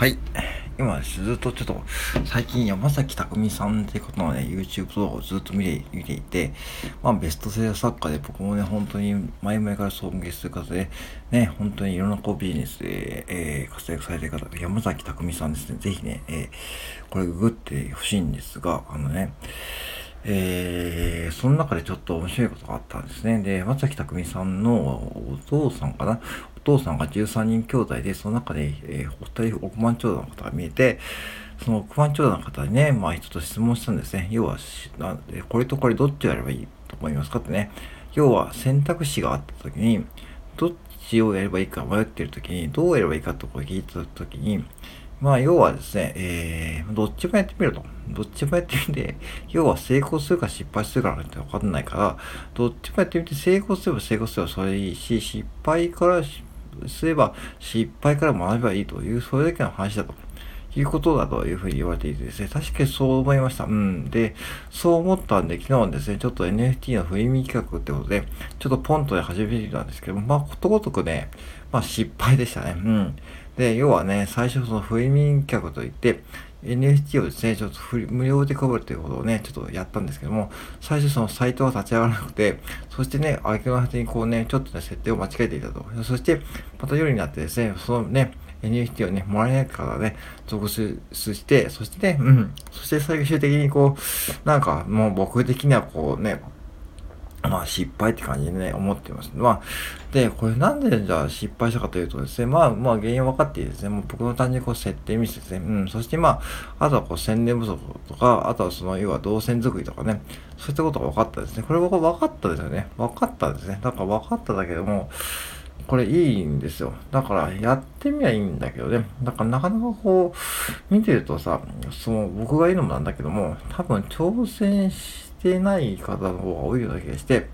はい。今、ずっとちょっと、最近山崎匠さんって方のね、YouTube 動画をずっと見て見ていて、まあベストセラー作家で僕もね、本当に前々から尊敬する方で、ね、本当にいろんなこうビジネスで、えー、活躍されてる方、山崎匠さんですね、ぜひね、えー、これググってほしいんですが、あのね、えー、その中でちょっと面白いことがあったんですね。で、松崎匠さんのお父さんかな？お父さんが13人兄弟で、その中で、えー、お二人億万長者の方が見えて、その億万長者の方にね、まあ一つ質問したんですね。要は、これとこれどっちをやればいいと思いますかってね。要は選択肢があった時に、どっちをやればいいか迷っている時に、どうやればいいかとこ聞いた時に、まあ、要はですね、えー、どっちもやってみると。どっちもやってみて、要は成功するか失敗するかなんてわかんないから、どっちもやってみて、成功すれば成功すればそれいいし、失敗からすれば失敗から学べばいいという、それだけの話だと。いうことだというふうに言われていてですね、確かにそう思いました。うん。で、そう思ったんで、昨日はですね、ちょっと NFT のフリーミ企画ってことで、ちょっとポンとで始めてたんですけど、まあ、ことごとくね、まあ、失敗でしたね。うん。で、要はね、最初そのフリーミ企画といって、NFT をですね、ちょっと無料で配るということをね、ちょっとやったんですけども、最初そのサイトは立ち上がらなくて、そしてね、相手の果てにこうね、ちょっとね、設定を間違えていたと。そして、また夜になってですね、そのね、NFT をね、もらえないからね、続出して、そしてね、うん、そして最終的にこう、なんかもう僕的にはこうね、まあ失敗って感じでね、思ってます。まあ、で、これなんでじゃあ失敗したかというとですね、まあまあ原因分かっていいですね。もう僕の単純にこう設定ミスですね。うん。そしてまあ、あとはこう宣伝不足とか、あとはその要は動線作りとかね、そういったことが分かったですね。これ僕分かったですよね。分かったですね。だから分かっただけども、これいいんですよ。だからやってみりゃいいんだけどね。だからなかなかこう、見てるとさ、その僕がいいのもなんだけども、多分挑戦して、ない方の方が多いような気がして、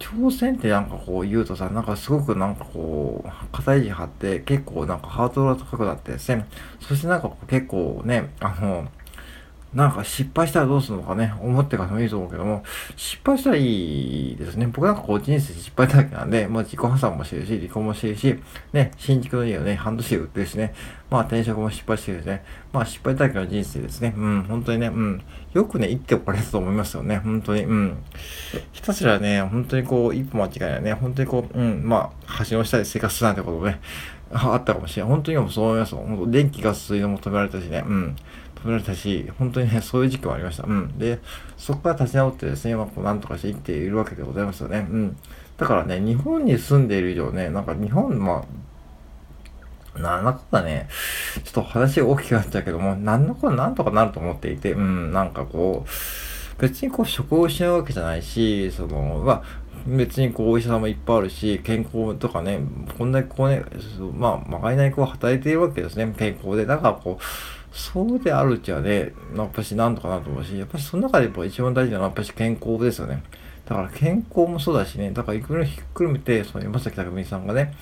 挑戦ってなんかこう言うとさ、なんかすごくなんかこう、肩肘張って結構なんかハードルが高くなってですね、そしてなんか結構ね、あの、なんか失敗したらどうするのかね、思ってからもいいと思うけども、失敗したらいいですね。僕なんかこう人生失敗だらけなんで、まあ自己破産もしてるし、離婚もしてるし、ね、新築の家をね、半年で売ってるしね、まあ転職も失敗してるしね、まあ失敗だらけの人生ですね。うん、本当にね、うん。よくね、生きておかれたと思いますよね、本当に。うん。ひたすらね、本当にこう、一歩間違いないね、本当にこう、うん、まあ、橋の下で生活するなんてことね、あったかもしれない。本当にもそう思います本当電気、ガス、水道も止められたしね、うん。止められたし、本当にね、そういう時期もありました。うん。で、そこから立ち直ってですね、まあ、なんとかして生きているわけでございますよね。うん。だからね、日本に住んでいる以上ね、なんか日本、まあ、なんだかね、ちょっと話大きくなっちゃうけども、なんだかなんとかなると思っていて、うん、なんかこう、別にこう職を失うわけじゃないし、その、まあ、別にこうお医者さんもいっぱいあるし、健康とかね、こんなにこうね、まあ、まがいない子は働いているわけですね、健康で。だからこう、そうであるうちはね、やっぱしなんとかなと思うし、やっぱしその中でやっぱ一番大事なのはやっぱし健康ですよね。だから健康もそうだしね、だからいくらひっくるめて、その山崎匠さんがね、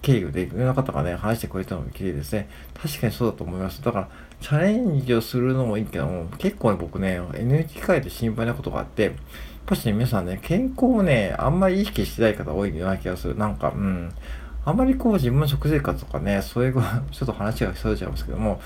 経由でいろんな方がね、話してくれたのも綺麗ですね。確かにそうだと思います。だから、チャレンジをするのもいいけども、結構ね、僕ね、NHK で心配なことがあって、やっぱしね、皆さんね、健康をね、あんまり意識してない方多いような気がする。なんか、うん。あんまりこう自分の食生活とかね、そういうちょっと話がそれちゃいますけども、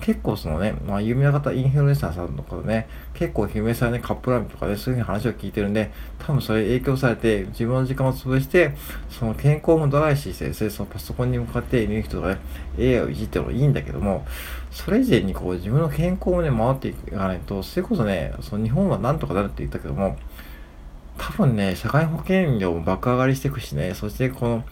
結構そのね、まあ有名な方、インフルエンサーさんとかね、結構姫さんね、カップラーメンとかね、そういうふうに話を聞いてるんで、多分それ影響されて、自分の時間を潰して、その健康もドライしてですね、そのパソコンに向かって見る人がね、AI をいじってもいいんだけども、それ以前にこう自分の健康をね、回っていかないと、それこそね、その日本はなんとかなるって言ったけども、多分ね、社会保険料も爆上がりしていくしね、そしてこの、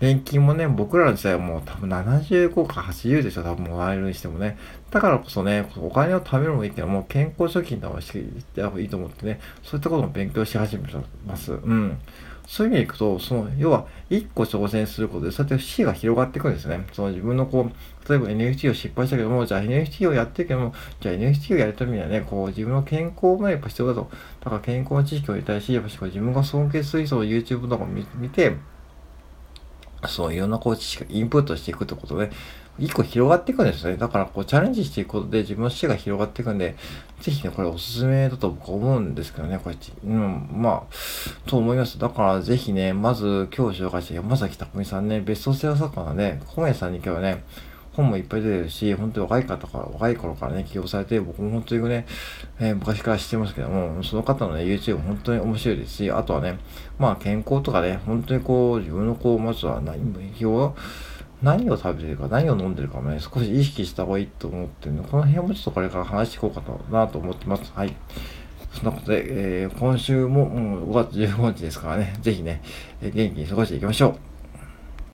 年金もね、僕らの時代はもう多分75か80でしょ、多分もらえるにしてもね。だからこそね、お金を貯めるのもいいけども、健康貯金とかしてた方がいいと思ってね、そういったことも勉強し始めてます。うん。そういう意味でいくと、その、要は、一個挑戦することで、そうやって視野が広がっていくんですね。その自分のこう、例えば NFT を失敗したけども、じゃあ NFT をやってるけども、じゃあ NFT をやるためにはね、こう、自分の健康もやっぱ必要だと。だから健康の知識を得たいし、やっぱ自分が尊敬する人を YouTube とか見て、そう、いろんなこう知識、インプットしていくってことで、一個広がっていくんですね。だから、こう、チャレンジしていくことで自分の視野が広がっていくんで、ぜひね、これおすすめだと僕は思うんですけどね、こうやって、うん、まあ、と思います。だから、ぜひね、まず、今日紹介した山崎匠さんね、ベストセラー作家のね、小宮さんに今日はね、本もいっぱい出てるし、本当に若い方から、若い頃からね、起用されて、僕も本当にね、えー、昔から知ってますけども、その方のね、YouTube 本当に面白いですし、あとはね、まあ健康とかね、本当にこう、自分のこう、まずは何、日を、何を食べてるか、何を飲んでるかもね、少し意識した方がいいと思ってるので、この辺もちょっとこれから話していこうかなと思ってます。はい。そんなことで、えー、今週ももう5月15日ですからね、ぜひねえ、元気に過ごしていきましょう。